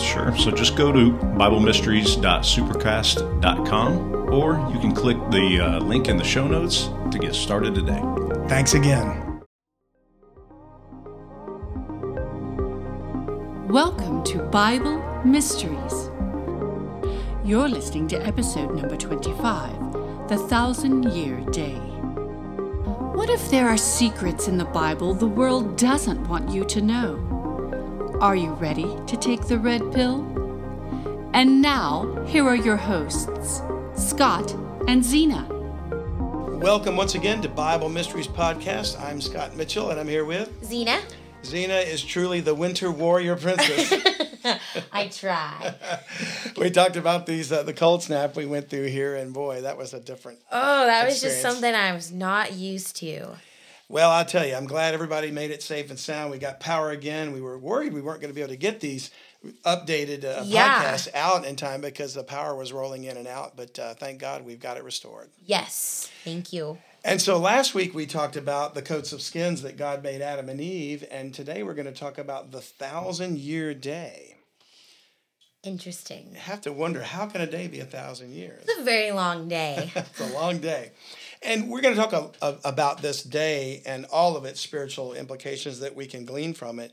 Sure. So just go to BibleMysteries.supercast.com or you can click the uh, link in the show notes to get started today. Thanks again. Welcome to Bible Mysteries. You're listening to episode number 25 The Thousand Year Day. What if there are secrets in the Bible the world doesn't want you to know? Are you ready to take the red pill? And now, here are your hosts, Scott and Zena. Welcome once again to Bible Mysteries Podcast. I'm Scott Mitchell, and I'm here with Zena. Zena is truly the winter warrior princess. I try. we talked about these uh, the cold snap we went through here, and boy, that was a different. Oh, that experience. was just something I was not used to. Well, I'll tell you, I'm glad everybody made it safe and sound. We got power again. We were worried we weren't going to be able to get these updated uh, yeah. podcasts out in time because the power was rolling in and out. But uh, thank God we've got it restored. Yes, thank you. And so last week we talked about the coats of skins that God made Adam and Eve, and today we're going to talk about the thousand year day. Interesting. You have to wonder how can a day be a thousand years? It's a very long day. it's a long day. And we're going to talk a, a, about this day and all of its spiritual implications that we can glean from it.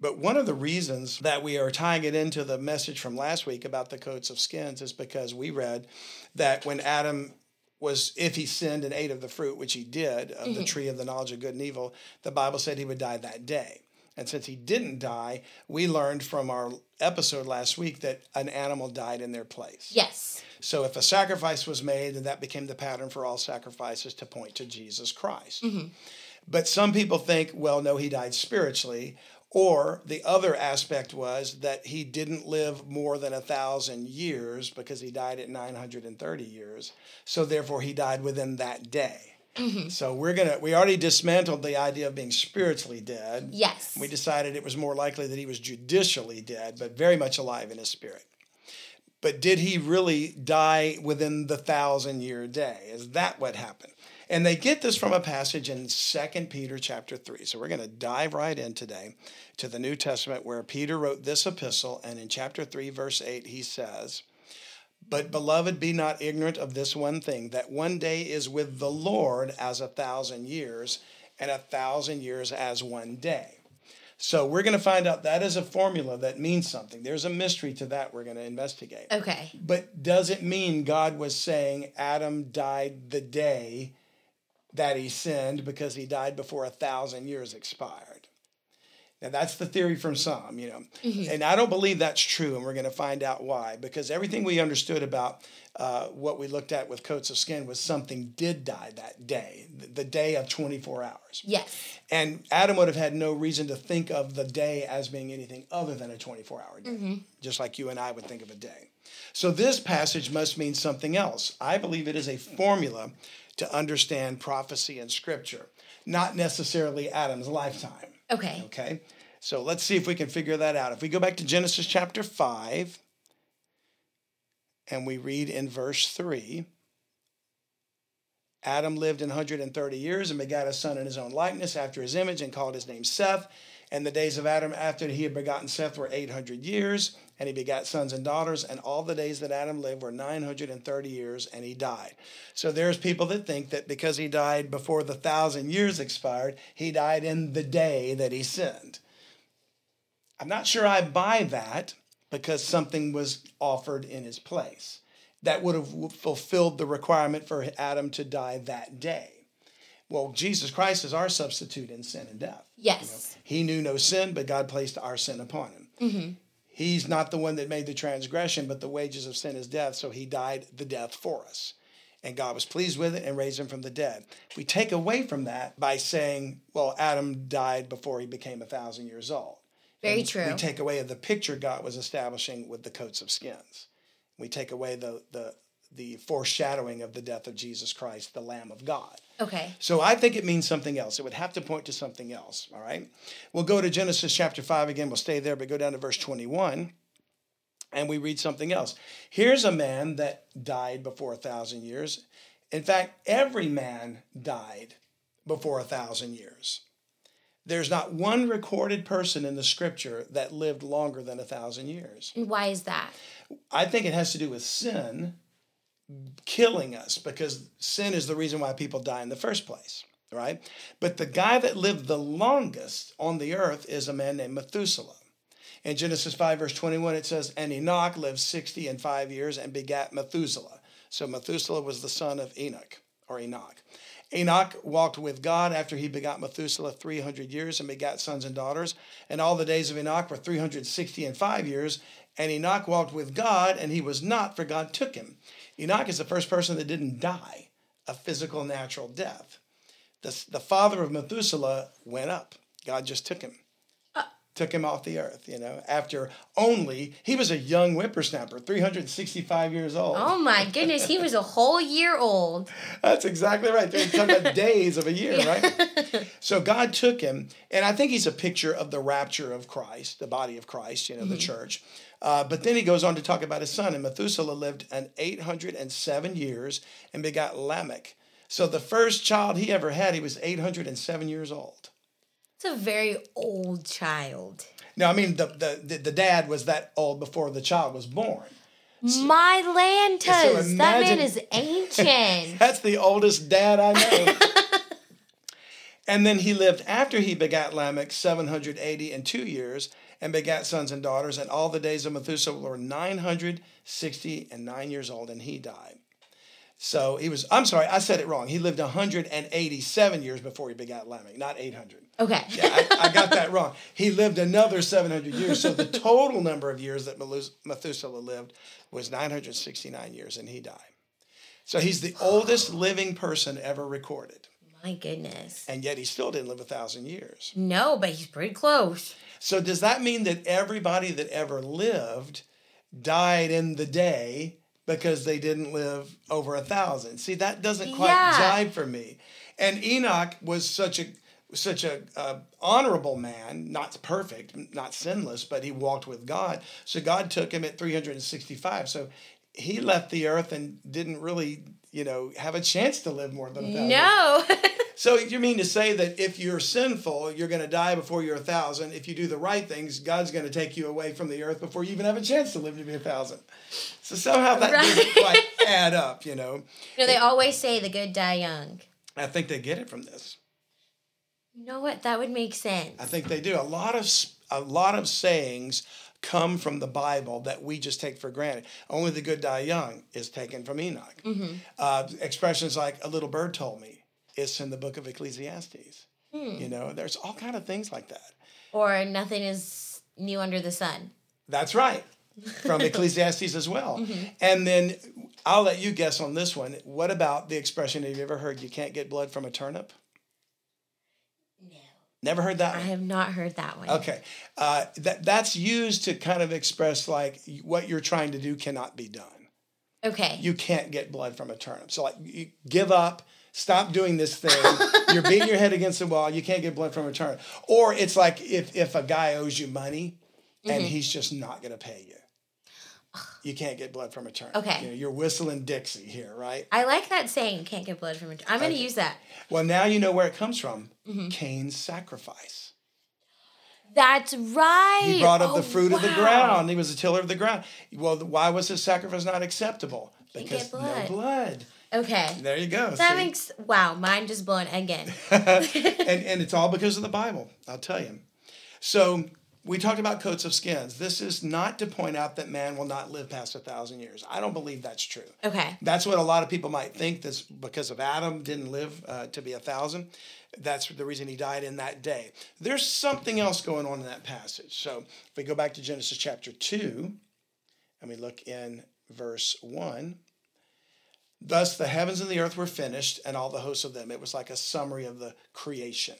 But one of the reasons that we are tying it into the message from last week about the coats of skins is because we read that when Adam was if he sinned and ate of the fruit, which he did, of mm-hmm. the tree of the knowledge of good and evil, the Bible said he would die that day. And since he didn't die, we learned from our episode last week that an animal died in their place. Yes. So if a sacrifice was made, then that became the pattern for all sacrifices to point to Jesus Christ. Mm-hmm. But some people think, well, no, he died spiritually. Or the other aspect was that he didn't live more than a thousand years because he died at 930 years. So therefore, he died within that day. Mm-hmm. So we're gonna we already dismantled the idea of being spiritually dead. Yes. We decided it was more likely that he was judicially dead, but very much alive in his spirit. But did he really die within the thousand year day? Is that what happened? And they get this from a passage in 2 Peter chapter 3. So we're going to dive right in today to the New Testament where Peter wrote this epistle. And in chapter 3, verse 8, he says, But beloved, be not ignorant of this one thing, that one day is with the Lord as a thousand years, and a thousand years as one day. So we're going to find out that is a formula that means something. There's a mystery to that we're going to investigate. Okay. But does it mean God was saying Adam died the day that he sinned because he died before a thousand years expired. Now that's the theory from some, you know, mm-hmm. and I don't believe that's true, and we're going to find out why. Because everything we understood about uh, what we looked at with coats of skin was something did die that day, the day of twenty four hours. Yes. And Adam would have had no reason to think of the day as being anything other than a twenty four hour day, mm-hmm. just like you and I would think of a day. So this passage must mean something else. I believe it is a formula to understand prophecy and scripture, not necessarily Adam's lifetime. Okay. Okay. So let's see if we can figure that out. If we go back to Genesis chapter 5 and we read in verse 3 Adam lived in 130 years and begat a son in his own likeness after his image and called his name Seth. And the days of Adam after he had begotten Seth were 800 years and he begat sons and daughters, and all the days that Adam lived were 930 years, and he died. So there's people that think that because he died before the thousand years expired, he died in the day that he sinned. I'm not sure I buy that because something was offered in his place that would have fulfilled the requirement for Adam to die that day. Well, Jesus Christ is our substitute in sin and death. Yes. You know, he knew no sin, but God placed our sin upon him. Mm-hmm. He's not the one that made the transgression, but the wages of sin is death. So he died the death for us. And God was pleased with it and raised him from the dead. We take away from that by saying, well, Adam died before he became a thousand years old. Very And true. We take away the picture God was establishing with the coats of skins. We take away the the the foreshadowing of the death of Jesus Christ, the Lamb of God. Okay. So I think it means something else. It would have to point to something else. All right. We'll go to Genesis chapter 5 again. We'll stay there, but go down to verse 21 and we read something else. Here's a man that died before a thousand years. In fact, every man died before a thousand years. There's not one recorded person in the scripture that lived longer than a thousand years. And why is that? I think it has to do with sin killing us because sin is the reason why people die in the first place, right? But the guy that lived the longest on the earth is a man named Methuselah. In Genesis 5, verse 21, it says, And Enoch lived 60 and five years and begat Methuselah. So Methuselah was the son of Enoch or Enoch. Enoch walked with God after he begot Methuselah 300 years and begat sons and daughters. And all the days of Enoch were 360 and five years. And Enoch walked with God, and he was not, for God took him. Enoch is the first person that didn't die a physical, natural death. The, the father of Methuselah went up. God just took him. Took him off the earth, you know, after only, he was a young whippersnapper, 365 years old. Oh my goodness, he was a whole year old. That's exactly right. They're talking about days of a year, right? So God took him, and I think he's a picture of the rapture of Christ, the body of Christ, you know, the church. Uh, but then he goes on to talk about his son, and Methuselah lived an 807 years and begot Lamech. So the first child he ever had, he was 807 years old. It's a very old child. No, I mean the, the the dad was that old before the child was born. My Lantas. that imagine- man is ancient. That's the oldest dad I know. and then he lived after he begat Lamech 780 and two years and begat sons and daughters. And all the days of Methuselah were 960 and nine years old, and he died. So he was, I'm sorry, I said it wrong. He lived 187 years before he begat Lamech, not 800. Okay. Yeah, I, I got that wrong. He lived another 700 years. So the total number of years that Methuselah lived was 969 years, and he died. So he's the oldest living person ever recorded. My goodness. And yet he still didn't live a thousand years. No, but he's pretty close. So does that mean that everybody that ever lived died in the day because they didn't live over a thousand? See, that doesn't quite Yeah. jive for me. And Enoch was such a such a uh, honorable man, not perfect, not sinless, but he walked with God. So God took him at 365. So he left the earth and didn't really, you know, have a chance to live more than a thousand. No. So you mean to say that if you're sinful, you're going to die before you're a thousand. If you do the right things, God's going to take you away from the earth before you even have a chance to live to be a thousand. So somehow that Right. doesn't quite add up, you know. you know, they always say the good die young. I think they get it from this. You know what? That would make sense. I think they do. A lot of a lot of sayings come from the Bible that we just take for granted. Only the good die young is taken from Enoch. Mm-hmm. Uh, expressions like "a little bird told me" is in the book of Ecclesiastes. Hmm. You know, there's all kind of things like that. Or nothing is new under the sun. That's right. From Ecclesiastes as well. Mm-hmm. And then I'll let you guess on this one. What about the expression have you ever heard you can't get blood from a turnip? Never heard that One. I have not heard that one. Okay. Uh, that, that's used to kind of express like what you're trying to do cannot be done. Okay. You can't get blood from a turnip. So like you give up, stop doing this thing. you're beating your head against the wall. You can't get blood from a turnip. Or it's like if, if a guy owes you money and Mm-hmm. he's just not going to pay you. You can't get blood from a turnip. Okay. You know, you're whistling Dixie here, right? I like that saying, can't get blood from it. I'm going to use that. Well, now you know where it comes from. Mm-hmm. Cain's sacrifice. That's right. He brought up Oh, the fruit of the ground. He was a tiller of the ground. Well, why was his sacrifice not acceptable? Can't Because blood. no blood. Okay. There you go. That see? makes, wow, mine just blown again. and and it's all because of the Bible. I'll tell you. So we talked about coats of skins. This is not to point out that man will not live past a thousand years. I don't believe that's true. Okay. That's what a lot of people might think. This because of Adam didn't live uh, to be a thousand. That's the reason he died in that day. There's something else going on in that passage. So if we go back to Genesis chapter two, and we look in verse one. Thus the heavens and the earth were finished, and all the hosts of them. It was like a summary of the creation.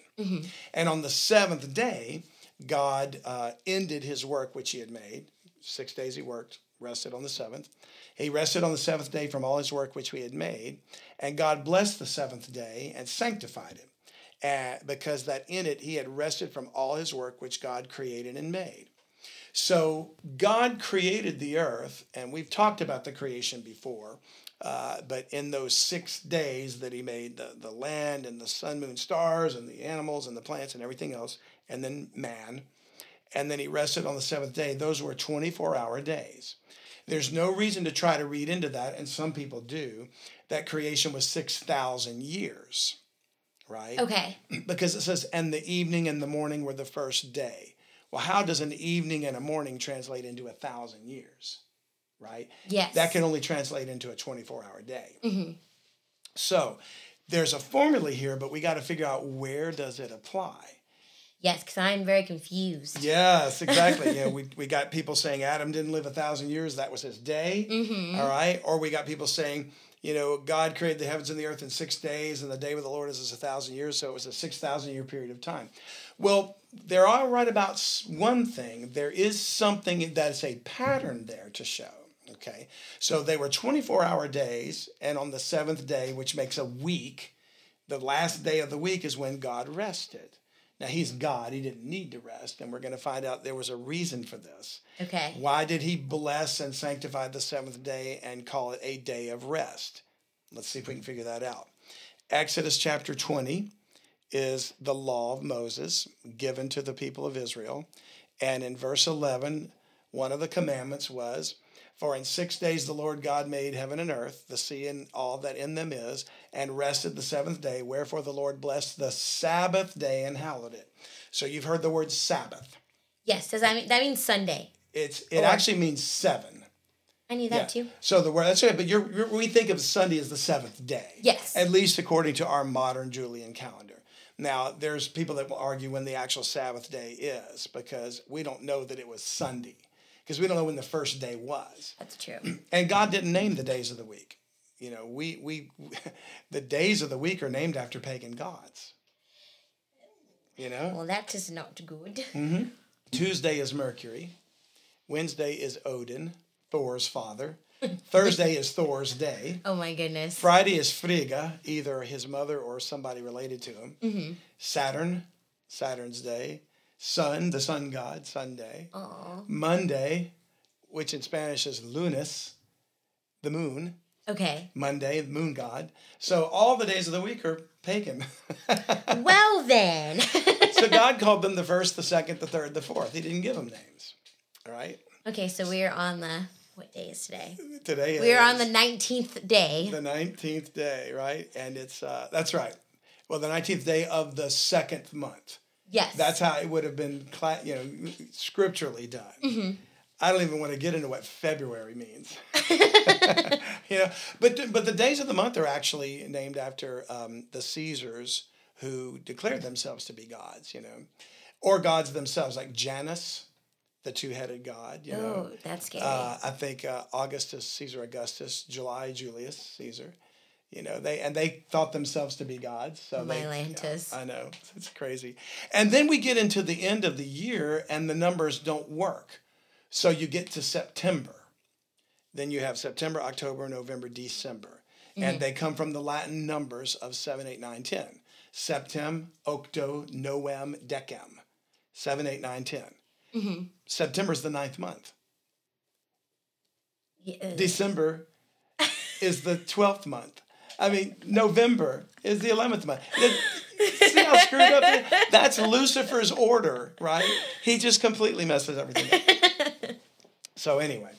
And on the seventh day, God uh, ended his work which he had made. Six days he worked, rested on the seventh. He rested on the seventh day from all his work which he had made, and God blessed the seventh day and sanctified it, uh, because that in it he had rested from all his work which God created and made. So God created the earth, and we've talked about the creation before. Uh, but in those six days that he made the, the land and the sun, moon, stars, and the animals and the plants and everything else, and then man, and then he rested on the seventh day, those were 24 hour days. There's no reason to try to read into that, and some people do, that creation was 6,000 years, right? Okay. Because it says, and the evening and the morning were the first day. Well, how does an evening and a morning translate into a thousand years? Right? Yes. That can only translate into a 24 hour day. Mm-hmm. So there's a formula here, but we got to figure out where does it apply? Yes, because I'm very confused. Yes, exactly. you know, we, we got people saying Adam didn't live a thousand years, that was his day. Mm-hmm. all right. Or we got people saying, you know, God created the heavens and the earth in six days, and the day with the Lord is a thousand years, so it was a 6,000 year period of time. Well, they're all right about one thing. There is something that's a pattern there to show. Okay. So they were 24 hour days, and on the seventh day, which makes a week, the last day of the week is when God rested. Now, he's God, he didn't need to rest, and we're going to find out there was a reason for this. Okay. Why did he bless and sanctify the seventh day and call it a day of rest? Let's see if we can figure that out. Exodus chapter 20 is the law of Moses given to the people of Israel. And in verse 11, one of the commandments was, For in six days the Lord God made heaven and earth, the sea and all that in them is, and rested the seventh day. Wherefore the Lord blessed the Sabbath day and hallowed it. So you've heard the word Sabbath. Yes. Does that mean that means Sunday? It's it actually means seven. I knew that too. So the word that's right, but you're, you're, we think of Sunday as the seventh day. Yes. At least according to our modern Julian calendar. Now, there's people that will argue when the actual Sabbath day is because we don't know that it was Sunday because we don't know when the first day was. That's true. And God didn't name the days of the week. You know, we we the days of the week are named after pagan gods. You know? well, that is not good. Tuesday is Mercury. Wednesday is Odin, Thor's father. Thursday is Thor's day. Oh my goodness. Friday is Frigga, either his mother or somebody related to him. Mm-hmm. Saturn, Saturn's day. Sun, the sun god, Sunday. Aw. Monday, which in Spanish is lunes, the moon. Okay. Monday, the moon god. So all the days of the week are pagan. Well then. so God called them the first, the second, the third, the fourth. He didn't give them names. All right. okay, so we are on the what day is today? Today We are on the nineteenth day. the nineteenth day, right? And it's uh, that's right. Well, the nineteenth day of the second month. Yes. That's how it would have been, cla- you know, scripturally done. I don't even want to get into what February means. you know, but but the days of the month are actually named after um, the Caesars who declared themselves to be gods. You know, or gods themselves, like Janus, the two-headed god. You know, oh, that's scary. uh, I think uh, Augustus Caesar Augustus, July Julius Caesar. You know, they and they thought themselves to be gods. So they. I know it's crazy. And then we get into the end of the year, and the numbers don't work. So you get to September. Then you have September, October, November, December, and mm-hmm. they come from the Latin numbers of seven, eight, nine, ten. Septem, octo, noem, decem. Seven, eight, nine, ten. Mm-hmm. September's the ninth month. Yeah, December is the 12th month. I mean, November is the 11th month. See how screwed up it is? That's Lucifer's order, right? He just completely messes everything up. so, anyway,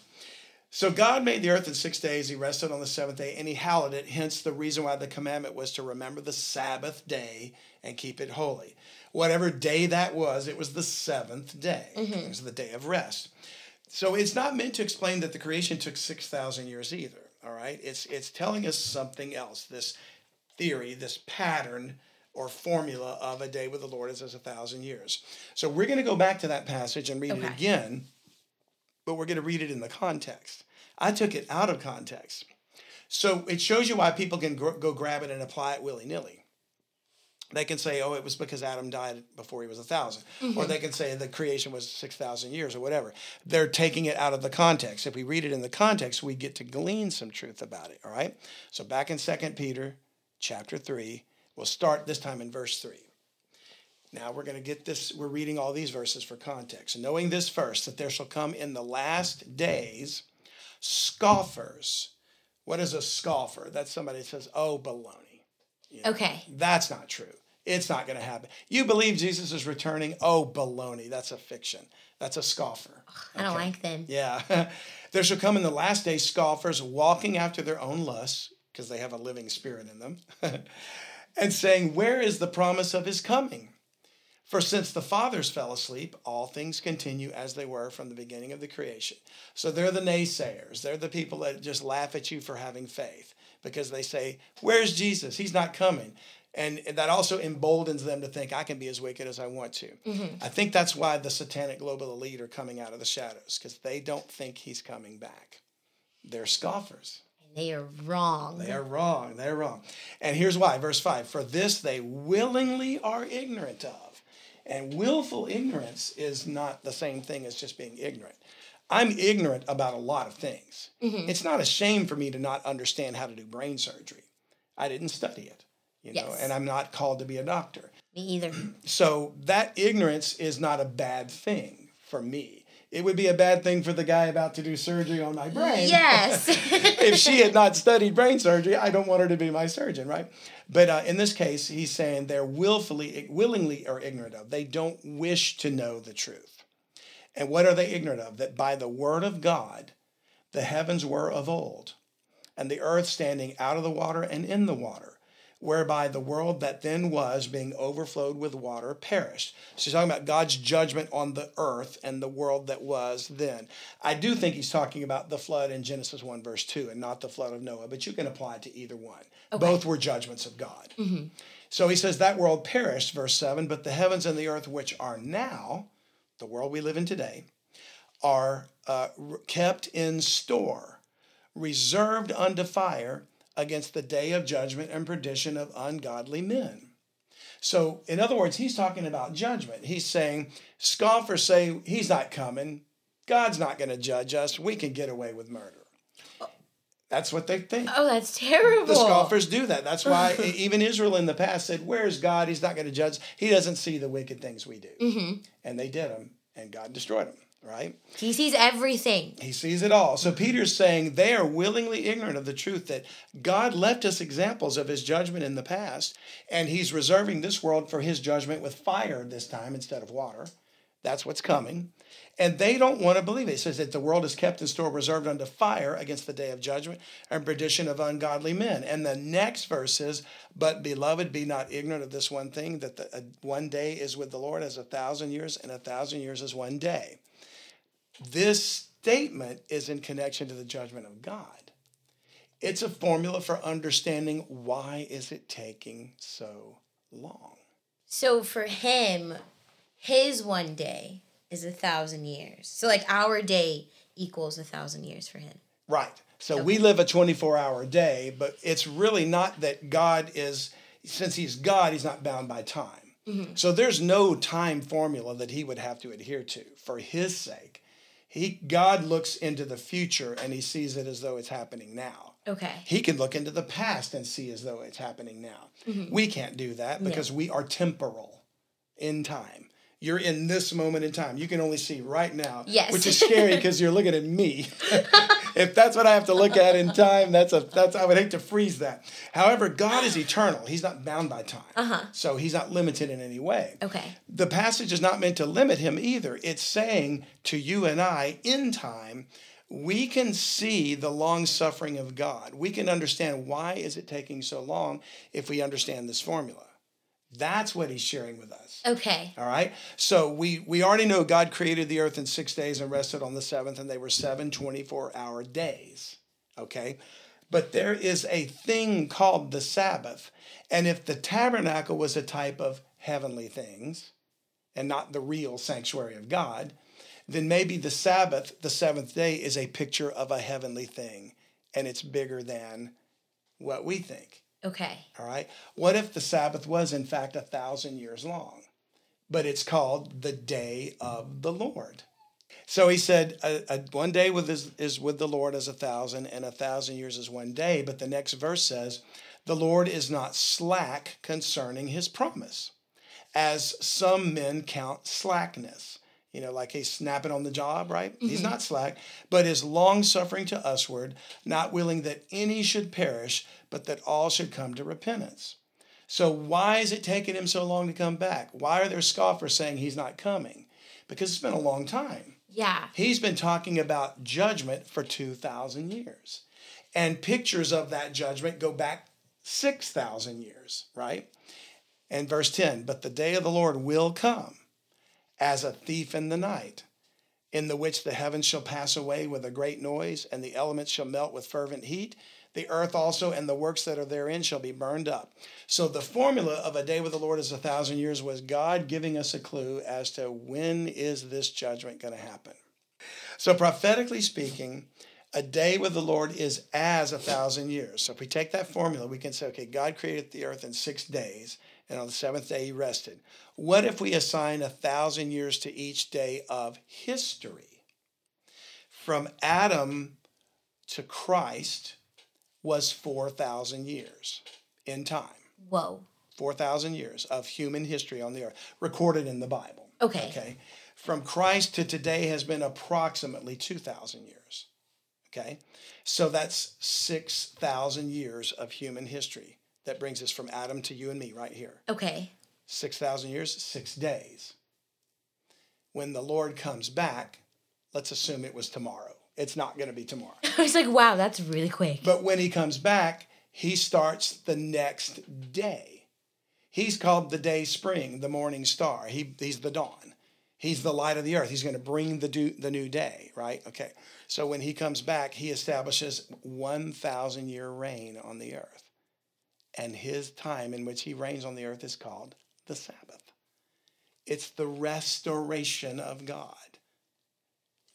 so God made the earth in six days. He rested on the seventh day and he hallowed it. Hence, the reason why the commandment was to remember the Sabbath day and keep it holy. Whatever day that was, it was the seventh day. Mm-hmm. It was the day of rest. So it's not meant to explain that the creation took 6,000 years either, all right? It's, it's telling us something else. This theory, this pattern or formula of a day with the Lord is as a thousand years. So we're going to go back to that passage and read it again, but we're going to read it in the context. I took it out of context. So it shows you why people can go grab it and apply it willy nilly. They can say, oh, it was because Adam died before he was a 1000 Or mm-hmm. they can say the creation was 6,000 years or whatever. They're taking it out of the context. If we read it in the context, we get to glean some truth about it, all right? So back in 2 Peter chapter 3, we'll start this time in verse 3. Now we're going to get this, we're reading all these verses for context. Knowing this first, that there shall come in the last days scoffers. What is a scoffer? That's somebody that says, oh, baloney. Okay. That's not true. It's not going to happen. You believe Jesus is returning? Oh, baloney. That's a fiction. That's a scoffer. I don't like them. Yeah. there shall come in the last days scoffers walking after their own lusts, because they have a living spirit in them, and saying, Where is the promise of his coming? For since the fathers fell asleep, all things continue as they were from the beginning of the creation. So they're the naysayers. They're the people that just laugh at you for having faith because they say, Where's Jesus? He's not coming. And that also emboldens them to think I can be as wicked as I want to. Mm-hmm. I think that's why the satanic global elite are coming out of the shadows because they don't think he's coming back. They're scoffers. They are wrong. They are wrong. They're wrong. And here's why. Verse 5 For this they willingly are ignorant of. And willful ignorance is not the same thing as just being ignorant. I'm ignorant about a lot of things. Mm-hmm. It's not a shame for me to not understand how to do brain surgery. I didn't study it, you know, Yes. and I'm not called to be a doctor. Me either. So that ignorance is not a bad thing for me. It would be a bad thing for the guy about to do surgery on my brain Yes. if she had not studied brain surgery, I don't want her to be my surgeon, right? But uh, in this case, he's saying they're willfully, willingly are ignorant of. They don't wish to know the truth. And what are they ignorant of? That by the word of God, the heavens were of old, and the earth standing out of the water and in the water, whereby the world that then was, being overflowed with water, perished. So he's talking about God's judgment on the earth and the world that was then. I do think he's talking about the flood in Genesis 1, verse 2, and not the flood of Noah, but you can apply it to either one. Both were judgments of God. So he says that world perished, verse 7, but the heavens and the earth, which are now, the world we live in today, are uh, kept in store, reserved unto fire against the day of judgment and perdition of ungodly men. So, in other words, he's talking about judgment. He's saying, scoffers say, he's not coming. God's not going to judge us. We can get away with murder. That's what they think. oh, that's terrible. The scoffers do that. That's why even Israel in the past said, Where's God? He's not going to judge. He doesn't see the wicked things we do. Mm-hmm. And they did them, and God destroyed them, right? He sees everything. He sees it all. So Peter's saying they are willingly ignorant of the truth that God left us examples of his judgment in the past, and he's reserving this world for his judgment with fire this time instead of water. That's what's coming. And they don't want to believe it. It says that the world is kept in store, reserved unto fire against the day of judgment and perdition of ungodly men. And the next verse is, But beloved, be not ignorant of this one thing, that the, uh, one day is with the Lord as a thousand years, and a thousand years is one day. This statement is in connection to the judgment of God. It's a formula for understanding why is it taking so long. So for him, his one day is a thousand years. So like our day equals a thousand years for him. Right. So we live a 24 hour day, but it's really not that God is, since He's God, He's not bound by time. Mm-hmm. So there's no time formula that He would have to adhere to for His sake. He, God looks into the future and He sees it as though it's happening now. Okay. He can look into the past and see as though it's happening now. Mm-hmm. We can't do that because we are temporal in time. You're in this moment in time. You can only see right now, Yes. which is scary because you're looking at me. if that's what I have to look at in time, that's a that's I would hate to freeze that. However, God is eternal. He's not bound by time. Uh-huh. So he's not limited in any way. Okay. The passage is not meant to limit him either. It's saying to you and I in time, we can see the long suffering of God. We can understand why is it taking so long if we understand this formula. That's what he's sharing with us. Okay. All right. So we we already know God created the earth in 6 days and rested on the 7th and they were seven 24-hour days. Okay? But there is a thing called the Sabbath. And if the tabernacle was a type of heavenly things and not the real sanctuary of God, then maybe the Sabbath, the seventh day, is a picture of a heavenly thing and it's bigger than what we think. Okay. All right. What if the Sabbath was, in fact, a thousand years long, but it's called the day of the Lord? So he said, one day with his, is with the Lord as a thousand, and a thousand years is one day. But the next verse says, the Lord is not slack concerning his promise, as some men count slackness. You know, like he's snapping on the job, right? Mm-hmm. He's not slack, but is long suffering to usward, not willing that any should perish, but that all should come to repentance. So, why is it taking him so long to come back? Why are there scoffers saying he's not coming? Because it's been a long time. Yeah. He's been talking about judgment for 2,000 years. And pictures of that judgment go back 6,000 years, right? And verse 10 But the day of the Lord will come as a thief in the night, in the which the heavens shall pass away with a great noise, and the elements shall melt with fervent heat. The earth also and the works that are therein shall be burned up. So, the formula of a day with the Lord is a thousand years was God giving us a clue as to when is this judgment going to happen. So, prophetically speaking, a day with the Lord is as a thousand years. So, if we take that formula, we can say, okay, God created the earth in six days, and on the seventh day he rested. What if we assign a thousand years to each day of history? From Adam to Christ, was 4,000 years in time. Whoa. 4,000 years of human history on the earth, recorded in the Bible. Okay. Okay. From Christ to today has been approximately 2,000 years. Okay. So that's 6,000 years of human history. That brings us from Adam to you and me right here. Okay. 6,000 years, six days. When the Lord comes back, let's assume it was tomorrow. It's not going to be tomorrow. I was like, wow, that's really quick. But when he comes back, he starts the next day. He's called the day spring, the morning star. He, he's the dawn. He's the light of the earth. He's going to bring the, do, the new day, right? Okay. So when he comes back, he establishes 1,000 year reign on the earth. And his time in which he reigns on the earth is called the Sabbath. It's the restoration of God.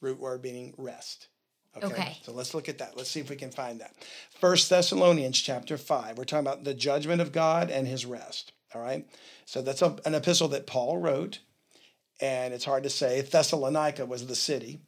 Root word meaning rest. Okay? okay. So let's look at that. Let's see if we can find that. First Thessalonians chapter 5. We're talking about the judgment of God and his rest. All right. So that's a, an epistle that Paul wrote. And it's hard to say. Thessalonica was the city.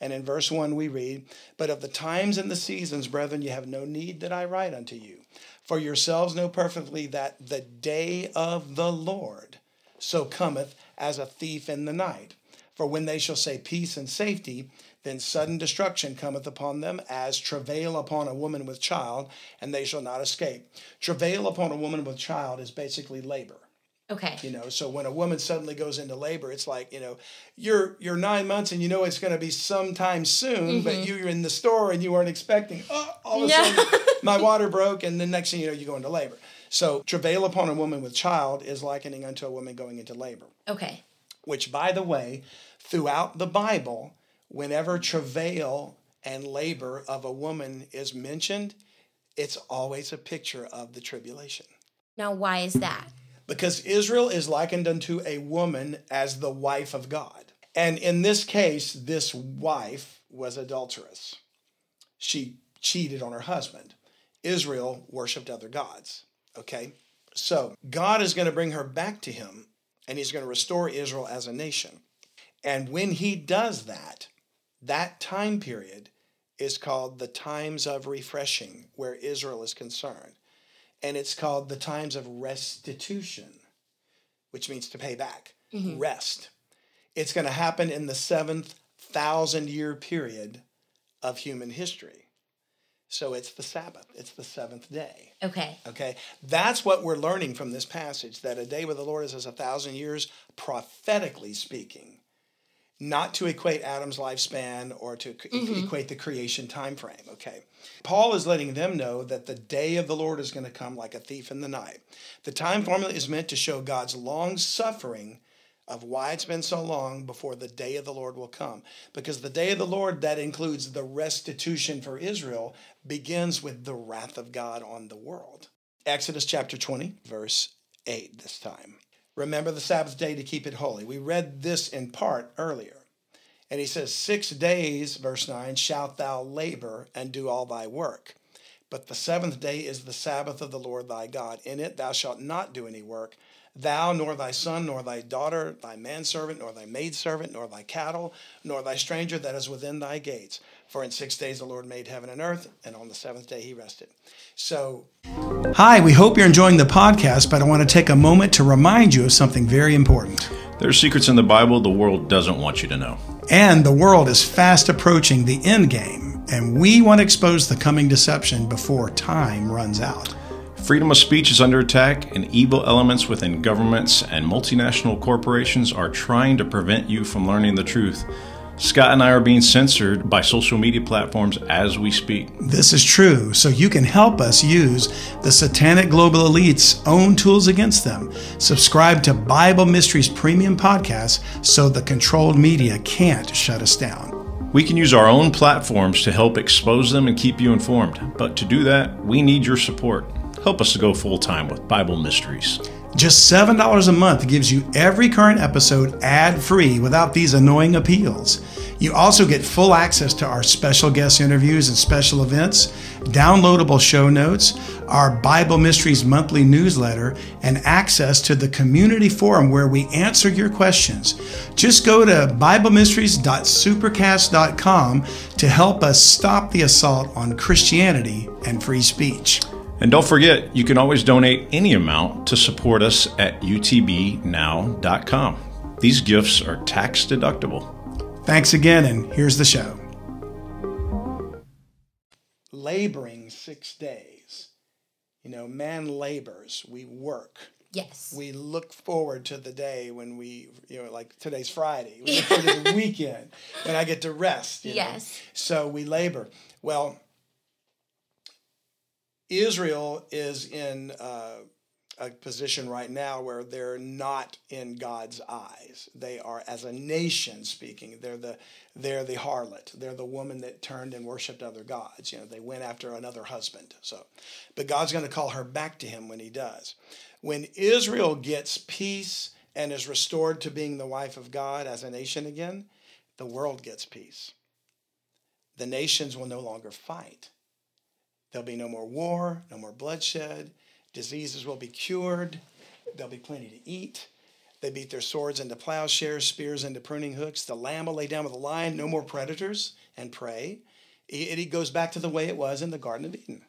And in verse 1, we read, But of the times and the seasons, brethren, you have no need that I write unto you. For yourselves know perfectly that the day of the Lord so cometh as a thief in the night. For when they shall say peace and safety, then sudden destruction cometh upon them as travail upon a woman with child, and they shall not escape. Travail upon a woman with child is basically labor. Okay. You know, so when a woman suddenly goes into labor, it's like, you know, you're you're nine months and you know it's gonna be sometime soon, mm-hmm. but you're in the store and you weren't expecting, oh, all of a sudden my water broke, and the next thing you know, you go into labor. So travail upon a woman with child is likening unto a woman going into labor. Okay. Which by the way, throughout the Bible, whenever travail and labor of a woman is mentioned, it's always a picture of the tribulation. Now, why is that? Because Israel is likened unto a woman as the wife of God. And in this case, this wife was adulterous. She cheated on her husband. Israel worshiped other gods. Okay? So God is going to bring her back to him and he's going to restore Israel as a nation. And when he does that, that time period is called the times of refreshing, where Israel is concerned. And it's called the times of restitution, which means to pay back, mm-hmm. rest. It's going to happen in the seventh thousand year period of human history. So it's the Sabbath, it's the seventh day. Okay. Okay. That's what we're learning from this passage that a day with the Lord is as a thousand years, prophetically speaking not to equate Adam's lifespan or to mm-hmm. equate the creation time frame. Okay. Paul is letting them know that the day of the Lord is going to come like a thief in the night. The time formula is meant to show God's long suffering of why it's been so long before the day of the Lord will come. Because the day of the Lord, that includes the restitution for Israel, begins with the wrath of God on the world. Exodus chapter 20, verse 8 this time. Remember the Sabbath day to keep it holy. We read this in part earlier. And he says, Six days, verse 9, shalt thou labor and do all thy work. But the seventh day is the Sabbath of the Lord thy God. In it thou shalt not do any work, thou, nor thy son, nor thy daughter, thy manservant, nor thy maidservant, nor thy cattle, nor thy stranger that is within thy gates. For in six days the Lord made heaven and earth, and on the seventh day he rested. So, hi, we hope you're enjoying the podcast, but I want to take a moment to remind you of something very important. There's secrets in the Bible the world doesn't want you to know. And the world is fast approaching the end game, and we want to expose the coming deception before time runs out. Freedom of speech is under attack, and evil elements within governments and multinational corporations are trying to prevent you from learning the truth. Scott and I are being censored by social media platforms as we speak. This is true, so you can help us use the satanic global elite's own tools against them. Subscribe to Bible Mysteries Premium Podcast so the controlled media can't shut us down. We can use our own platforms to help expose them and keep you informed, but to do that, we need your support. Help us to go full time with Bible Mysteries. Just $7 a month gives you every current episode ad free without these annoying appeals. You also get full access to our special guest interviews and special events, downloadable show notes, our Bible Mysteries monthly newsletter, and access to the community forum where we answer your questions. Just go to BibleMysteries.supercast.com to help us stop the assault on Christianity and free speech. And don't forget, you can always donate any amount to support us at utbnow.com. These gifts are tax deductible. Thanks again, and here's the show. Laboring six days. You know, man labors, we work. Yes. We look forward to the day when we, you know, like today's Friday. We look forward to the weekend when I get to rest. you know. Yes. So we labor. Well, Israel is in uh, a position right now where they're not in God's eyes. They are, as a nation speaking, they're the they're the harlot. They're the woman that turned and worshipped other gods. You know, they went after another husband. So, but God's going to call her back to Him when He does. When Israel gets peace and is restored to being the wife of God as a nation again, the world gets peace. The nations will no longer fight. There'll be no more war, no more bloodshed. Diseases will be cured. There'll be plenty to eat. They beat their swords into plowshares, spears into pruning hooks. The lamb will lay down with the lion. No more predators and prey. It, it goes back to the way it was in the Garden of Eden.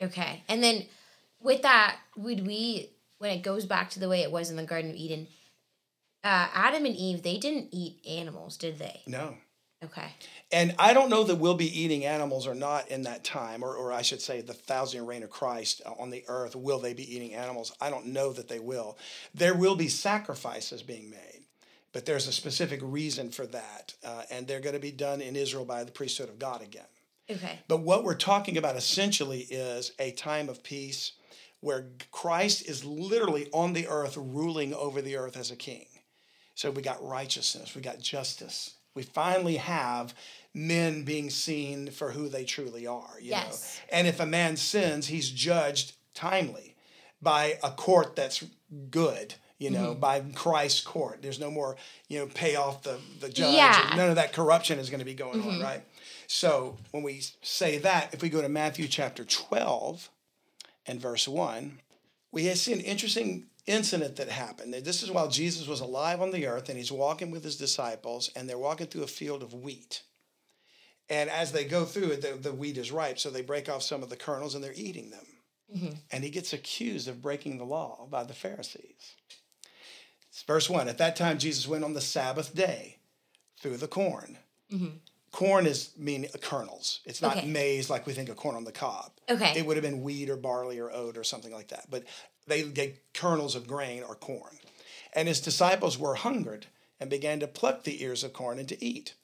Okay. And then with that, would we, when it goes back to the way it was in the Garden of Eden, uh, Adam and Eve, they didn't eat animals, did they? No. Okay. And I don't know that we'll be eating animals or not in that time, or, or I should say, the thousand year reign of Christ on the earth. Will they be eating animals? I don't know that they will. There will be sacrifices being made, but there's a specific reason for that. Uh, and they're going to be done in Israel by the priesthood of God again. Okay. But what we're talking about essentially is a time of peace where Christ is literally on the earth, ruling over the earth as a king. So we got righteousness, we got justice. We finally have men being seen for who they truly are. You Yes. know? And if a man sins, he's judged timely by a court that's good. You know, mm-hmm. by Christ's court. There's no more, you know, pay off the, the judge. Yeah. None of that corruption is going to be going on, mm-hmm. right? So when we say that, if we go to Matthew chapter 12 and verse 1, we see an interesting incident that happened. This is while Jesus was alive on the earth and he's walking with his disciples and they're walking through a field of wheat. And as they go through it, the, the wheat is ripe, so they break off some of the kernels and they're eating them. Mm-hmm. And he gets accused of breaking the law by the Pharisees. It's verse 1 At that time, Jesus went on the Sabbath day through the corn. Mm-hmm. Corn is mean kernels. It's not Okay. maize like we think of corn on the cob. Okay. It would have been wheat or barley or oat or something like that. But they get kernels of grain or corn. And his disciples were hungered and began to pluck the ears of corn and to eat.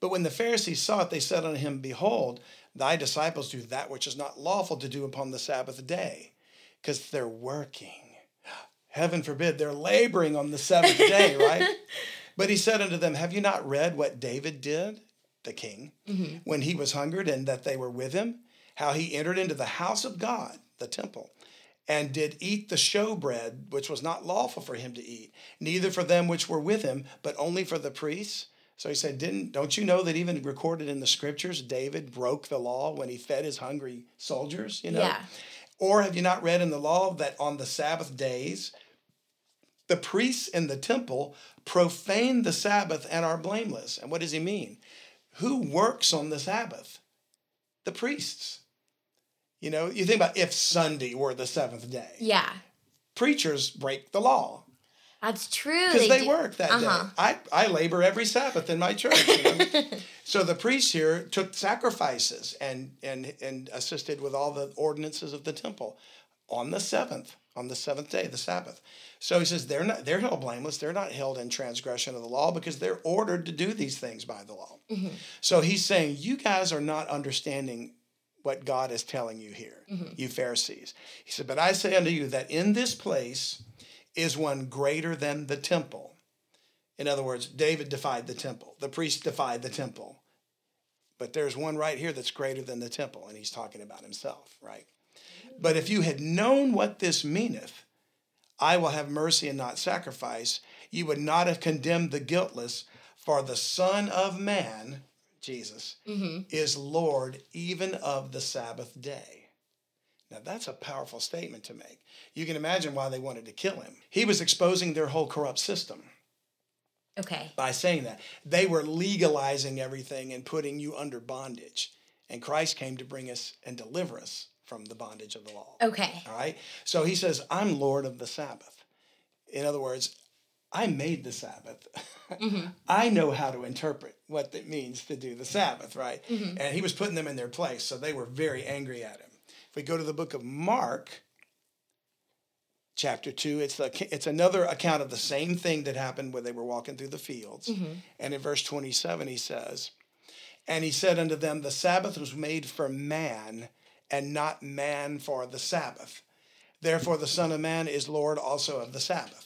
But when the Pharisees saw it, they said unto him, Behold, thy disciples do that which is not lawful to do upon the Sabbath day, because they're working. Heaven forbid, they're laboring on the seventh day, right? But he said unto them, Have you not read what David did, the king, mm-hmm. when he was hungered and that they were with him? How he entered into the house of God, the temple, and did eat the showbread, which was not lawful for him to eat, neither for them which were with him, but only for the priests. So he said, Didn't don't you know that even recorded in the scriptures, David broke the law when he fed his hungry soldiers? You know? Yeah. Or have you not read in the law that on the Sabbath days, the priests in the temple profane the Sabbath and are blameless? And what does he mean? Who works on the Sabbath? The priests. You know, you think about if Sunday were the seventh day. Yeah. Preachers break the law That's true. because they, do- work that Uh-huh. day. I, I labor every Sabbath in my church. you know? so the priests here took sacrifices and, and, and assisted with all the ordinances of the temple on the seventh, on the seventh day, the Sabbath. So he says they're not they're held blameless. They're not held in transgression of the law because they're ordered to do these things by the law. So he's saying you guys are not understanding what God is telling you here, mm-hmm. you Pharisees. He said, But I say unto you that in this place is one greater than the temple. In other words, David defied the temple, the priests defied the temple. But there's one right here that's greater than the temple, and he's talking about himself, right? But if you had known what this meaneth, I will have mercy and not sacrifice, you would not have condemned the guiltless, for the Son of Man, Jesus, mm-hmm. is Lord even of the Sabbath day. Now, that's a powerful statement to make. You can imagine why they wanted to kill him. He was exposing their whole corrupt system Okay. by saying that. They were legalizing everything and putting you under bondage. And Christ came to bring us and deliver us from the bondage of the law. Okay. All right? So he says, I'm Lord of the Sabbath. In other words, I made the Sabbath. Mm-hmm. I know how to interpret what it means to do the Sabbath, right? Mm-hmm. And he was putting them in their place. So they were very angry at him. If we go to the book of Mark, chapter 2, it's, the, it's another account of the same thing that happened when they were walking through the fields. Mm-hmm. And in verse 27, he says, And he said unto them, The Sabbath was made for man, and not man for the Sabbath. Therefore, the Son of Man is Lord also of the Sabbath.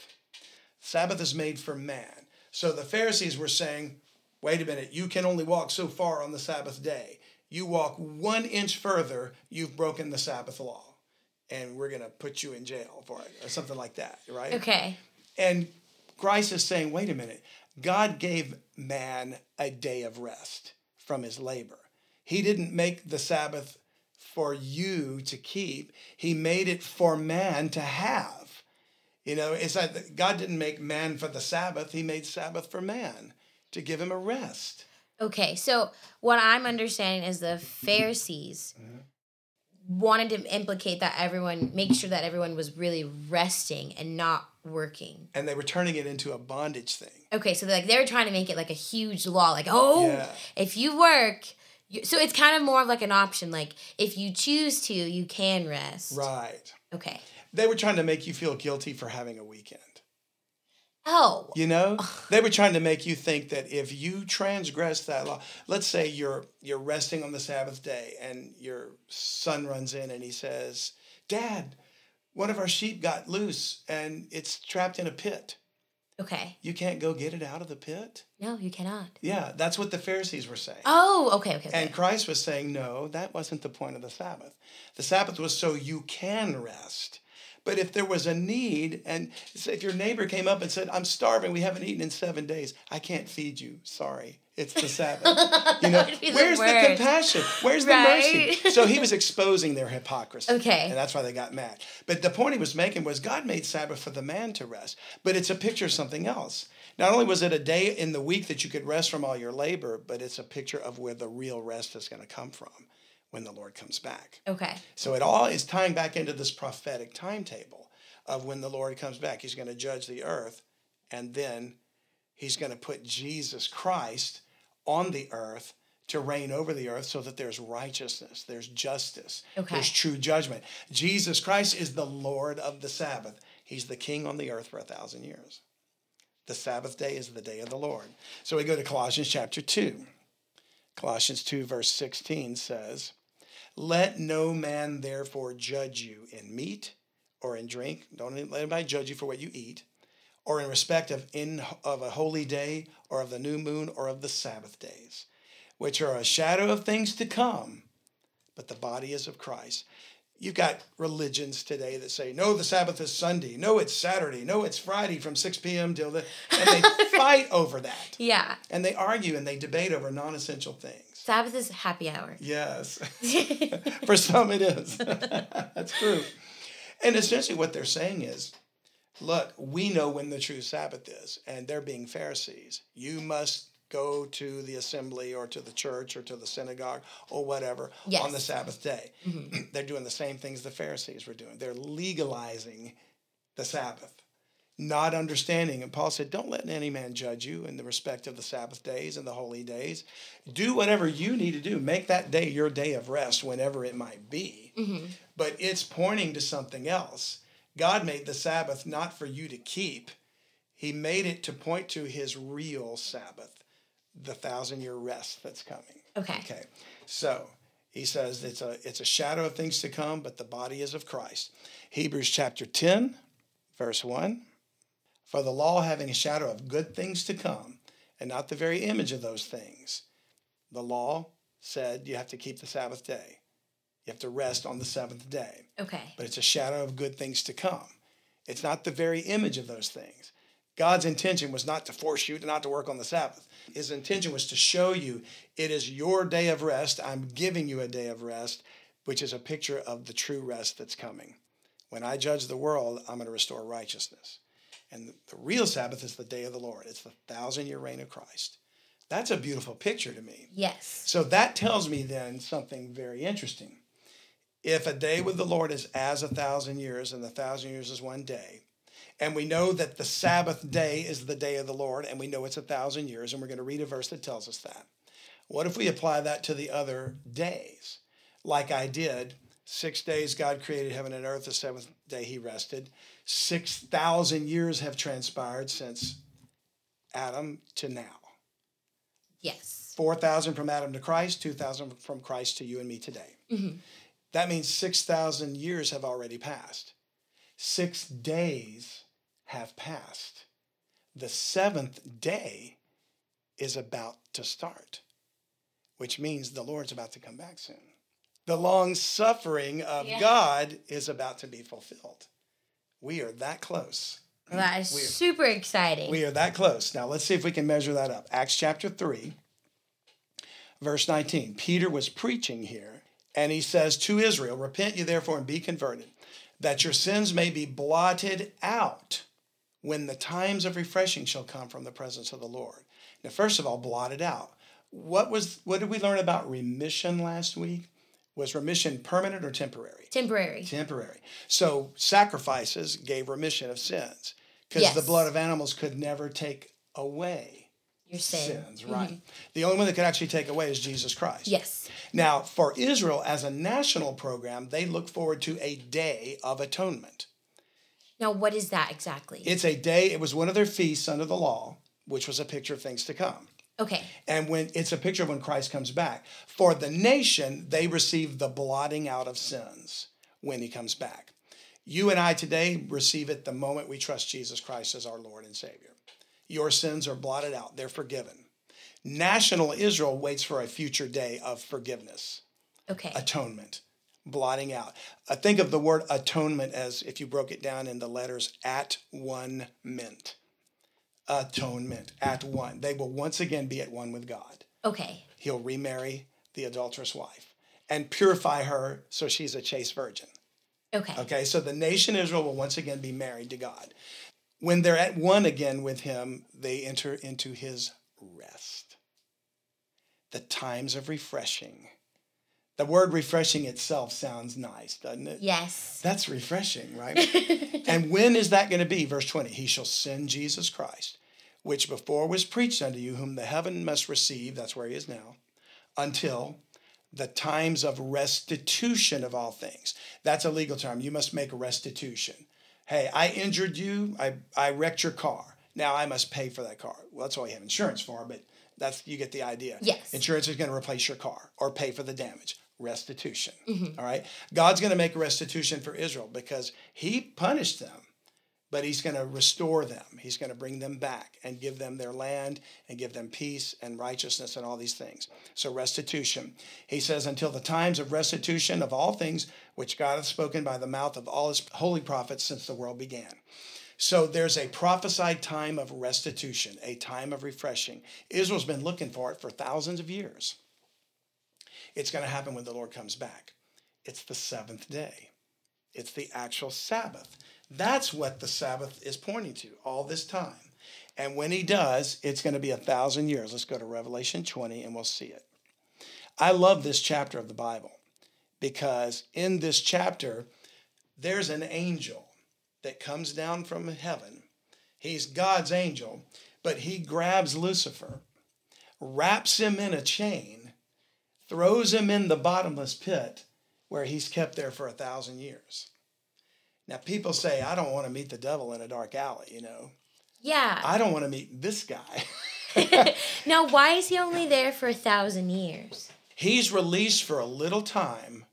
Sabbath is made for man. So the Pharisees were saying, wait a minute, you can only walk so far on the Sabbath day. You walk one inch further, you've broken the Sabbath law. And we're going to put you in jail for it, or something like that, right? Okay. And Christ is saying, wait a minute, God gave man a day of rest from his labor. He didn't make the Sabbath for you to keep, He made it for man to have. You know, it's like God didn't make man for the Sabbath, He made Sabbath for man to give him a rest. Okay. So what I'm understanding is the Pharisees wanted to implicate that everyone make sure that everyone was really resting and not working. And they were turning it into a bondage thing. Okay, so like they were trying to make it like a huge law, like oh, Yeah. if you work, you, so it's kind of more of like an option. Like if you choose to, you can rest. Right. Okay. They were trying to make you feel guilty for having a weekend. Oh. You know, they were trying to make you think that if you transgress that law, let's say you're you're resting on the Sabbath day and your son runs in and he says, "Dad, one of our sheep got loose and it's trapped in a pit. Okay. You can't go get it out of the pit?" No, you cannot. Yeah, that's what the Pharisees were saying. Oh. Okay. Okay. okay. And Christ was saying, no, that wasn't the point of the Sabbath. The Sabbath was so you can rest. But if there was a need, and if your neighbor came up and said, I'm starving, we haven't eaten in seven days, I can't feed you. Sorry. It's the Sabbath. You know, the where's the, worst. compassion? Where's the mercy? So he was exposing their hypocrisy. Okay. And that's why they got mad. But the point he was making was God made Sabbath for the man to rest, but it's a picture of something else. Not only was it a day in the week that you could rest from all your labor, but it's a picture of where the real rest is going to come from when the Lord comes back. okay. So it all is tying back into this prophetic timetable of when the Lord comes back. He's going to judge the earth, and then he's going to put Jesus Christ on the earth to reign over the earth so that there's righteousness, there's justice, Okay. there's true judgment. Jesus Christ is the Lord of the Sabbath. He's the king on the earth for a thousand years. The Sabbath day is the day of the Lord. So we go to Colossians chapter 2. Colossians 2, verse 16 says, Let no man therefore judge you in meat or in drink. Don't let anybody judge you for what you eat, or in respect of, in, of a holy day, or of the new moon, or of the Sabbath days, which are a shadow of things to come, but the body is of Christ. You've got religions today that say, no, the Sabbath is Sunday. No, it's Saturday. No, it's Friday from 6 p.m. till the. And they fight over that. Yeah. And they argue and they debate over non essential things. Sabbath is happy hour. Yes. For some, it is. That's true. And essentially, what they're saying is look, we know when the true Sabbath is, and they're being Pharisees. You must go to the assembly or to the church or to the synagogue or whatever Yes. on the Sabbath day. Mm-hmm. they're doing the same things the Pharisees were doing. They're legalizing the Sabbath, not understanding. And Paul said, Don't let any man judge you in the respect of the Sabbath days and the holy days. Do whatever you need to do. Make that day your day of rest, whenever it might be. Mm-hmm. But it's pointing to something else. God made the Sabbath not for you to keep, He made it to point to His real Sabbath, the thousand year rest that's coming. Okay. Okay. So he says it's a it's a shadow of things to come, but the body is of Christ. Hebrews chapter 10, verse 1. For the law having a shadow of good things to come, and not the very image of those things. The law said you have to keep the Sabbath day. You have to rest on the seventh day Okay. but it's a shadow of good things to come. It's not the very image of those things. God's intention was not to force you to not to work on the Sabbath. His intention was to show you it is your day of rest. I'm giving you a day of rest, which is a picture of the true rest that's coming. When I judge the world, I'm going to restore righteousness. And the, real Sabbath is the day of the Lord. It's the thousand year reign of Christ. That's a beautiful picture to me. Yes. So that tells me then something very interesting. If a day with the Lord is as a thousand years, and the thousand years is one day, and we know that the Sabbath day is the day of the Lord, and we know it's a thousand years, and we're going to read a verse that tells us that. What if we apply that to the other days? Like I did, six days God created heaven and earth, the seventh day he rested. 6,000 years have transpired since Adam to now. Yes. 4,000 from Adam to Christ, 2,000 from Christ to you and me today. Mm-hmm. That means 6,000 years have already passed. Six days have passed. The seventh day is about to start, which means the Lord's about to come back soon. The long suffering of Yeah. God is about to be fulfilled. We are that close. That is We- super exciting. We are that close. Now let's see if we can measure that up. Acts chapter 3, verse 19. Peter was preaching here, and he says to Israel, Repent you therefore and be converted, that your sins may be blotted out when the times of refreshing shall come from the presence of the Lord. Now, first of all, blotted out. What was what did we learn about remission last week? Was remission permanent or temporary? Temporary. temporary. So sacrifices gave remission of sins because the blood of animals could never take away Your sin. sins, mm-hmm. right? The only one that could actually take away is Jesus Christ. Yes. Now, for Israel as a national program, they look forward to a day of atonement. Now, what is that exactly? It's a day, it was one of their feasts under the law, which was a picture of things to come. Okay. And when it's a picture of when Christ comes back. For the nation, they receive the blotting out of sins when he comes back. You and I today receive it the moment we trust Jesus Christ as our Lord and Savior. Your sins are blotted out, they're forgiven. National Israel waits for a future day of forgiveness, Okay. atonement, blotting out. I think of the word atonement as if you broke it down in the letters at one mint. Atonement, at one. They will once again be at one with God okay. he'll remarry the adulterous wife and purify her so she's a chaste virgin. Okay. Okay, so the nation Israel will once again be married to God. When they're at one again with him, they enter into his rest. The times of refreshing. The word refreshing itself sounds nice, doesn't it? Yes. That's refreshing, right? and when is that going to be? Verse 20 He shall send Jesus Christ, which before was preached unto you, whom the heaven must receive, that's where he is now, until the times of restitution of all things. That's a legal term. You must make a restitution. Hey, I injured you, I, I wrecked your car. Now I must pay for that car. Well, that's all you have insurance for, but that's you get the idea. Yes. Insurance is going to replace your car or pay for the damage. Restitution. Mm-hmm. All right. God's going to make restitution for Israel because he punished them but he's going to restore them. He's going to bring them back and give them their land and give them peace and righteousness and all these things. So, restitution. He says, until the times of restitution of all things which God hath spoken by the mouth of all his holy prophets since the world began. So, there's a prophesied time of restitution, a time of refreshing. Israel's been looking for it for thousands of years. It's going to happen when the Lord comes back. It's the seventh day, it's the actual Sabbath. That's what the Sabbath is pointing to all this time. And when he does, it's going to be a thousand years. Let's go to Revelation 20 and we'll see it. I love this chapter of the Bible because in this chapter, there's an angel that comes down from heaven. He's God's angel, but he grabs Lucifer, wraps him in a chain, throws him in the bottomless pit where he's kept there for a thousand years. Now, people say, I don't want to meet the devil in a dark alley, you know. Yeah. I don't want to meet this guy. now, why is he only there for a thousand years? He's released for a little time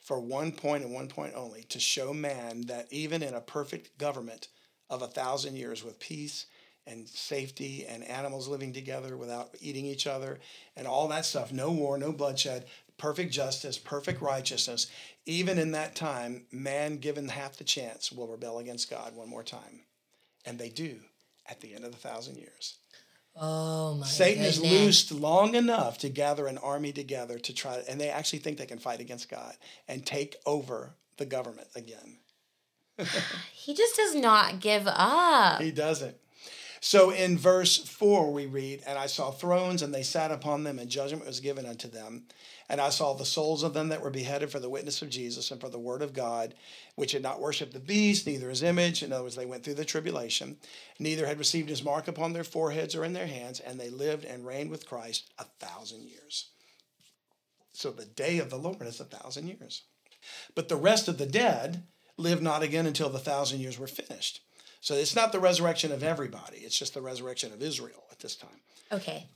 for one point and one point only to show man that even in a perfect government of a thousand years with peace and safety and animals living together without eating each other and all that stuff, no war, no bloodshed, perfect justice, perfect righteousness, even in that time, man given half the chance will rebel against God one more time. And they do at the end of the thousand years. Oh my Satan goodness. is loosed long enough to gather an army together to try, and they actually think they can fight against God and take over the government again. He just does not give up. He doesn't. So in verse 4, we read, And I saw thrones, and they sat upon them, and judgment was given unto them. And I saw the souls of them that were beheaded for the witness of Jesus and for the word of God, which had not worshipped the beast, neither his image. In other words, they went through the tribulation, neither had received his mark upon their foreheads or in their hands, and they lived and reigned with Christ a thousand years. So the day of the Lord is a thousand years. But the rest of the dead live not again until the thousand years were finished. So it's not the resurrection of everybody, it's just the resurrection of Israel at this time. Okay.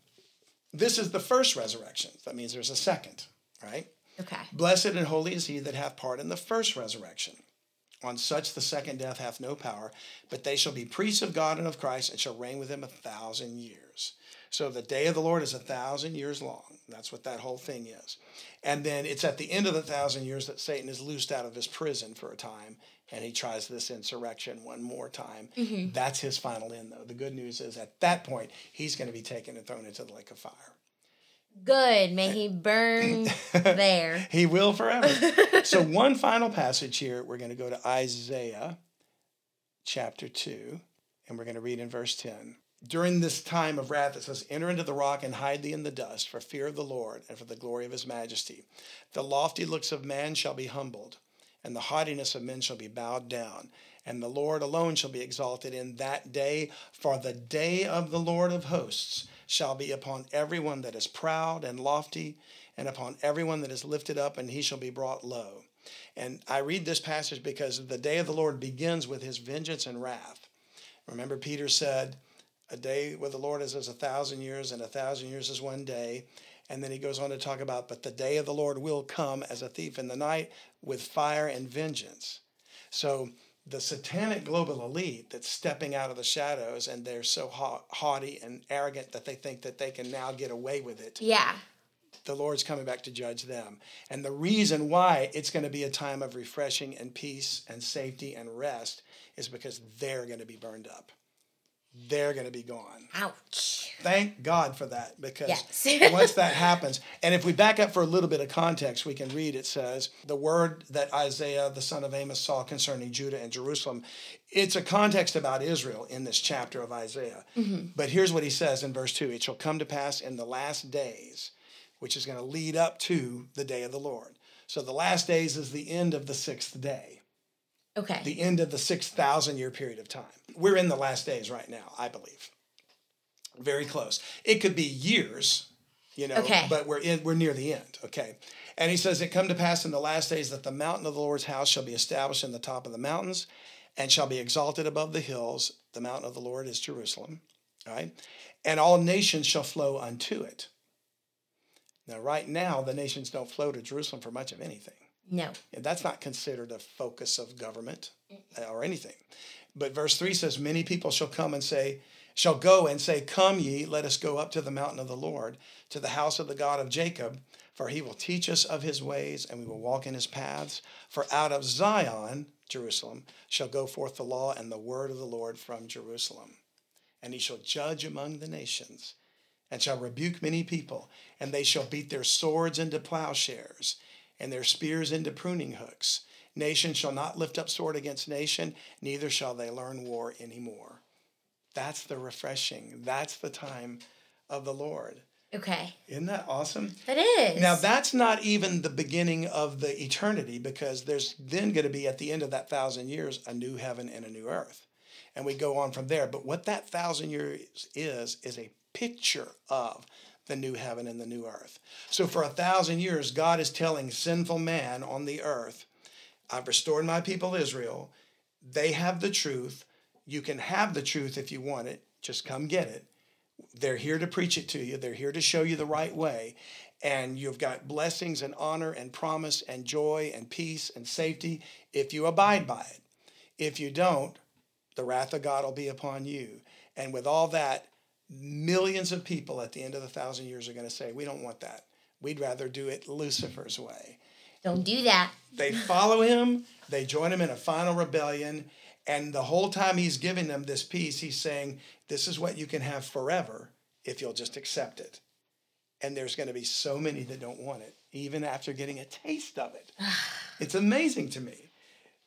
This is the first resurrection. That means there's a second, right? Okay. Blessed and holy is he that hath part in the first resurrection. On such the second death hath no power, but they shall be priests of God and of Christ and shall reign with him a thousand years. So the day of the Lord is a thousand years long. That's what that whole thing is. And then it's at the end of the thousand years that Satan is loosed out of his prison for a time and he tries this insurrection one more time. Mm-hmm. That's his final end, though. The good news is at that point, he's going to be taken and thrown into the lake of fire. Good. May he burn there. He will forever. so, one final passage here, we're going to go to Isaiah chapter 2, and we're going to read in verse 10. During this time of wrath, it says, Enter into the rock and hide thee in the dust for fear of the Lord and for the glory of his majesty. The lofty looks of man shall be humbled, and the haughtiness of men shall be bowed down. And the Lord alone shall be exalted in that day, for the day of the Lord of hosts shall be upon everyone that is proud and lofty, and upon everyone that is lifted up, and he shall be brought low. And I read this passage because the day of the Lord begins with his vengeance and wrath. Remember, Peter said, A day with the Lord is as a thousand years, and a thousand years is one day. And then he goes on to talk about, But the day of the Lord will come as a thief in the night with fire and vengeance. So the satanic global elite that's stepping out of the shadows and they're so ha- haughty and arrogant that they think that they can now get away with it Yeah. the Lord's coming back to judge them. And the reason why it's going to be a time of refreshing and peace and safety and rest is because they're going to be burned up. They're going to be gone. Ouch. Thank God for that because Yes. once that happens, and if we back up for a little bit of context, we can read it says, The word that Isaiah, the son of Amos, saw concerning Judah and Jerusalem. It's a context about Israel in this chapter of Isaiah. Mm-hmm. But here's what he says in verse 2 It shall come to pass in the last days, which is going to lead up to the day of the Lord. So the last days is the end of the sixth day Okay. the end of the 6,000 year period of time. We're in the last days right now, I believe. Very close. It could be years, you know, Okay. but we're in, we're near the end, okay? And he says, It come to pass in the last days that the mountain of the Lord's house shall be established in the top of the mountains and shall be exalted above the hills. The mountain of the Lord is Jerusalem, right? And all nations shall flow unto it. Now, right now, the nations don't flow to Jerusalem for much of anything. No. And that's not considered a focus of government uh, or anything. But verse 3 says, Many people shall come and say, shall go and say, Come ye, let us go up to the mountain of the Lord, to the house of the God of Jacob, for he will teach us of his ways, and we will walk in his paths. For out of Zion, Jerusalem, shall go forth the law and the word of the Lord from Jerusalem. And he shall judge among the nations, and shall rebuke many people, and they shall beat their swords into plowshares, and their spears into pruning hooks. Nation shall not lift up sword against nation, neither shall they learn war anymore. That's the refreshing. That's the time of the Lord. Okay. Isn't that awesome? That is. Now, that's not even the beginning of the eternity because there's then going to be at the end of that thousand years a new heaven and a new earth. And we go on from there. But what that thousand years is, is a picture of the new heaven and the new earth. So for a thousand years, God is telling sinful man on the earth, I've restored my people Israel. They have the truth. You can have the truth if you want it. Just come get it. They're here to preach it to you. They're here to show you the right way. And you've got blessings and honor and promise and joy and peace and safety if you abide by it. If you don't, the wrath of God will be upon you. And with all that, millions of people at the end of the thousand years are going to say, We don't want that. We'd rather do it Lucifer's way. Don't do that. They follow him, they join him in a final rebellion, and the whole time he's giving them this peace, he's saying, This is what you can have forever if you'll just accept it. And there's going to be so many that don't want it, even after getting a taste of it. it's amazing to me.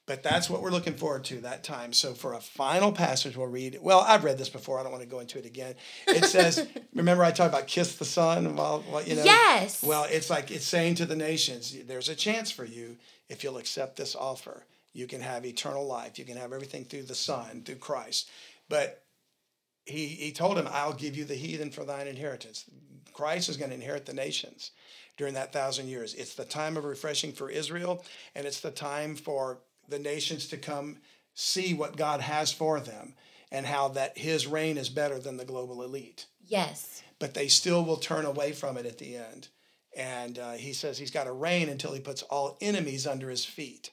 But that's what we're looking forward to that time. So for a final passage, we'll read. Well, I've read this before. I don't want to go into it again. It says, "Remember I talked about kiss the Son." While you know. Yes. Well, it's like it's saying to the nations, "There's a chance for you if you'll accept this offer. You can have eternal life. You can have everything through the Son, through Christ." But he he told him, "I'll give you the heathen for thine inheritance." Christ is going to inherit the nations during that thousand years. It's the time of refreshing for Israel, and it's the time for the nations to come see what God has for them and how that his reign is better than the global elite. Yes. But they still will turn away from it at the end. And uh, he says he's got to reign until he puts all enemies under his feet.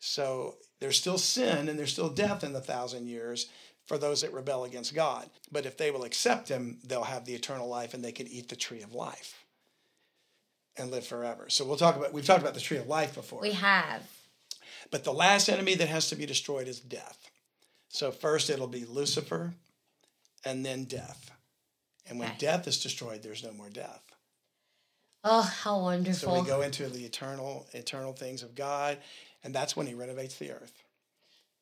So there's still sin and there's still death in the thousand years for those that rebel against God. But if they will accept him, they'll have the eternal life and they can eat the tree of life and live forever. So we'll talk about, we've talked about the tree of life before. We have. But the last enemy that has to be destroyed is death. So first it'll be Lucifer and then death. And when death is destroyed, there's no more death. Oh, how wonderful. So we go into the eternal eternal things of God, and that's when he renovates the earth.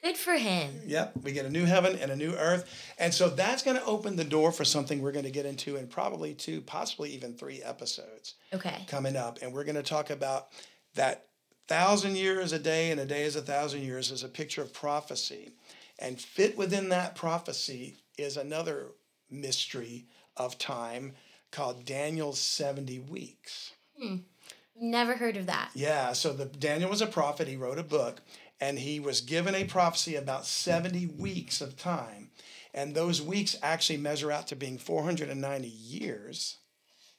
Good for him. Yep, we get a new heaven and a new earth. And so that's going to open the door for something we're going to get into in probably two, possibly even three episodes Okay. coming up. And we're going to talk about that thousand years a day and a day is a thousand years is a picture of prophecy. And fit within that prophecy is another mystery of time called Daniel's 70 weeks. Hmm. Never heard of that. Yeah, so the Daniel was a prophet. He wrote a book, and he was given a prophecy about 70 weeks of time. And those weeks actually measure out to being 490 years.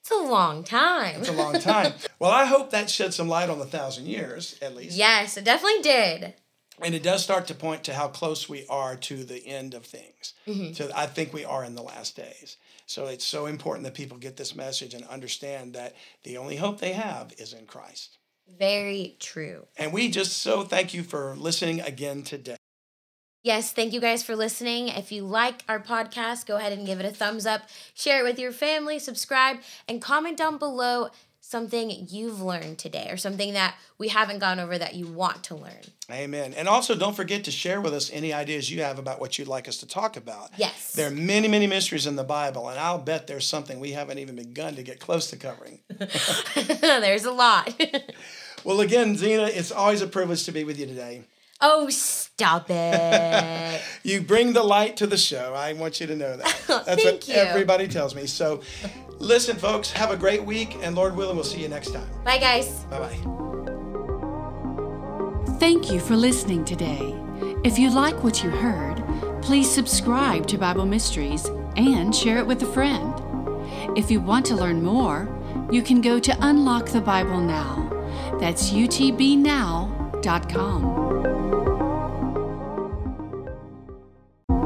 It's a long time. It's a long time. well, I hope that shed some light on the thousand years, at least. yes, it definitely did. And it does start to point to how close we are to the end of things. Mm-hmm. So I think we are in the last days. So it's so important that people get this message and understand that the only hope they have is in Christ. Very true. And we just so thank you for listening again today. Yes, thank you guys for listening. If you like our podcast, go ahead and give it a thumbs up, share it with your family, subscribe, and comment down below something you've learned today or something that we haven't gone over that you want to learn. Amen. And also, don't forget to share with us any ideas you have about what you'd like us to talk about. Yes. There are many, many mysteries in the Bible, and I'll bet there's something we haven't even begun to get close to covering. There's a lot. well, again, Zena, it's always a privilege to be with you today. Oh, stop it. You bring the light to the show. I want you to know that. Oh, That's what you. everybody tells me. So, listen, folks, have a great week, and Lord willing, we'll see you next time. Bye, guys. Bye bye. Thank you for listening today. If you like what you heard, please subscribe to Bible Mysteries and share it with a friend. If you want to learn more, you can go to Unlock the Bible Now. That's utbnow.com.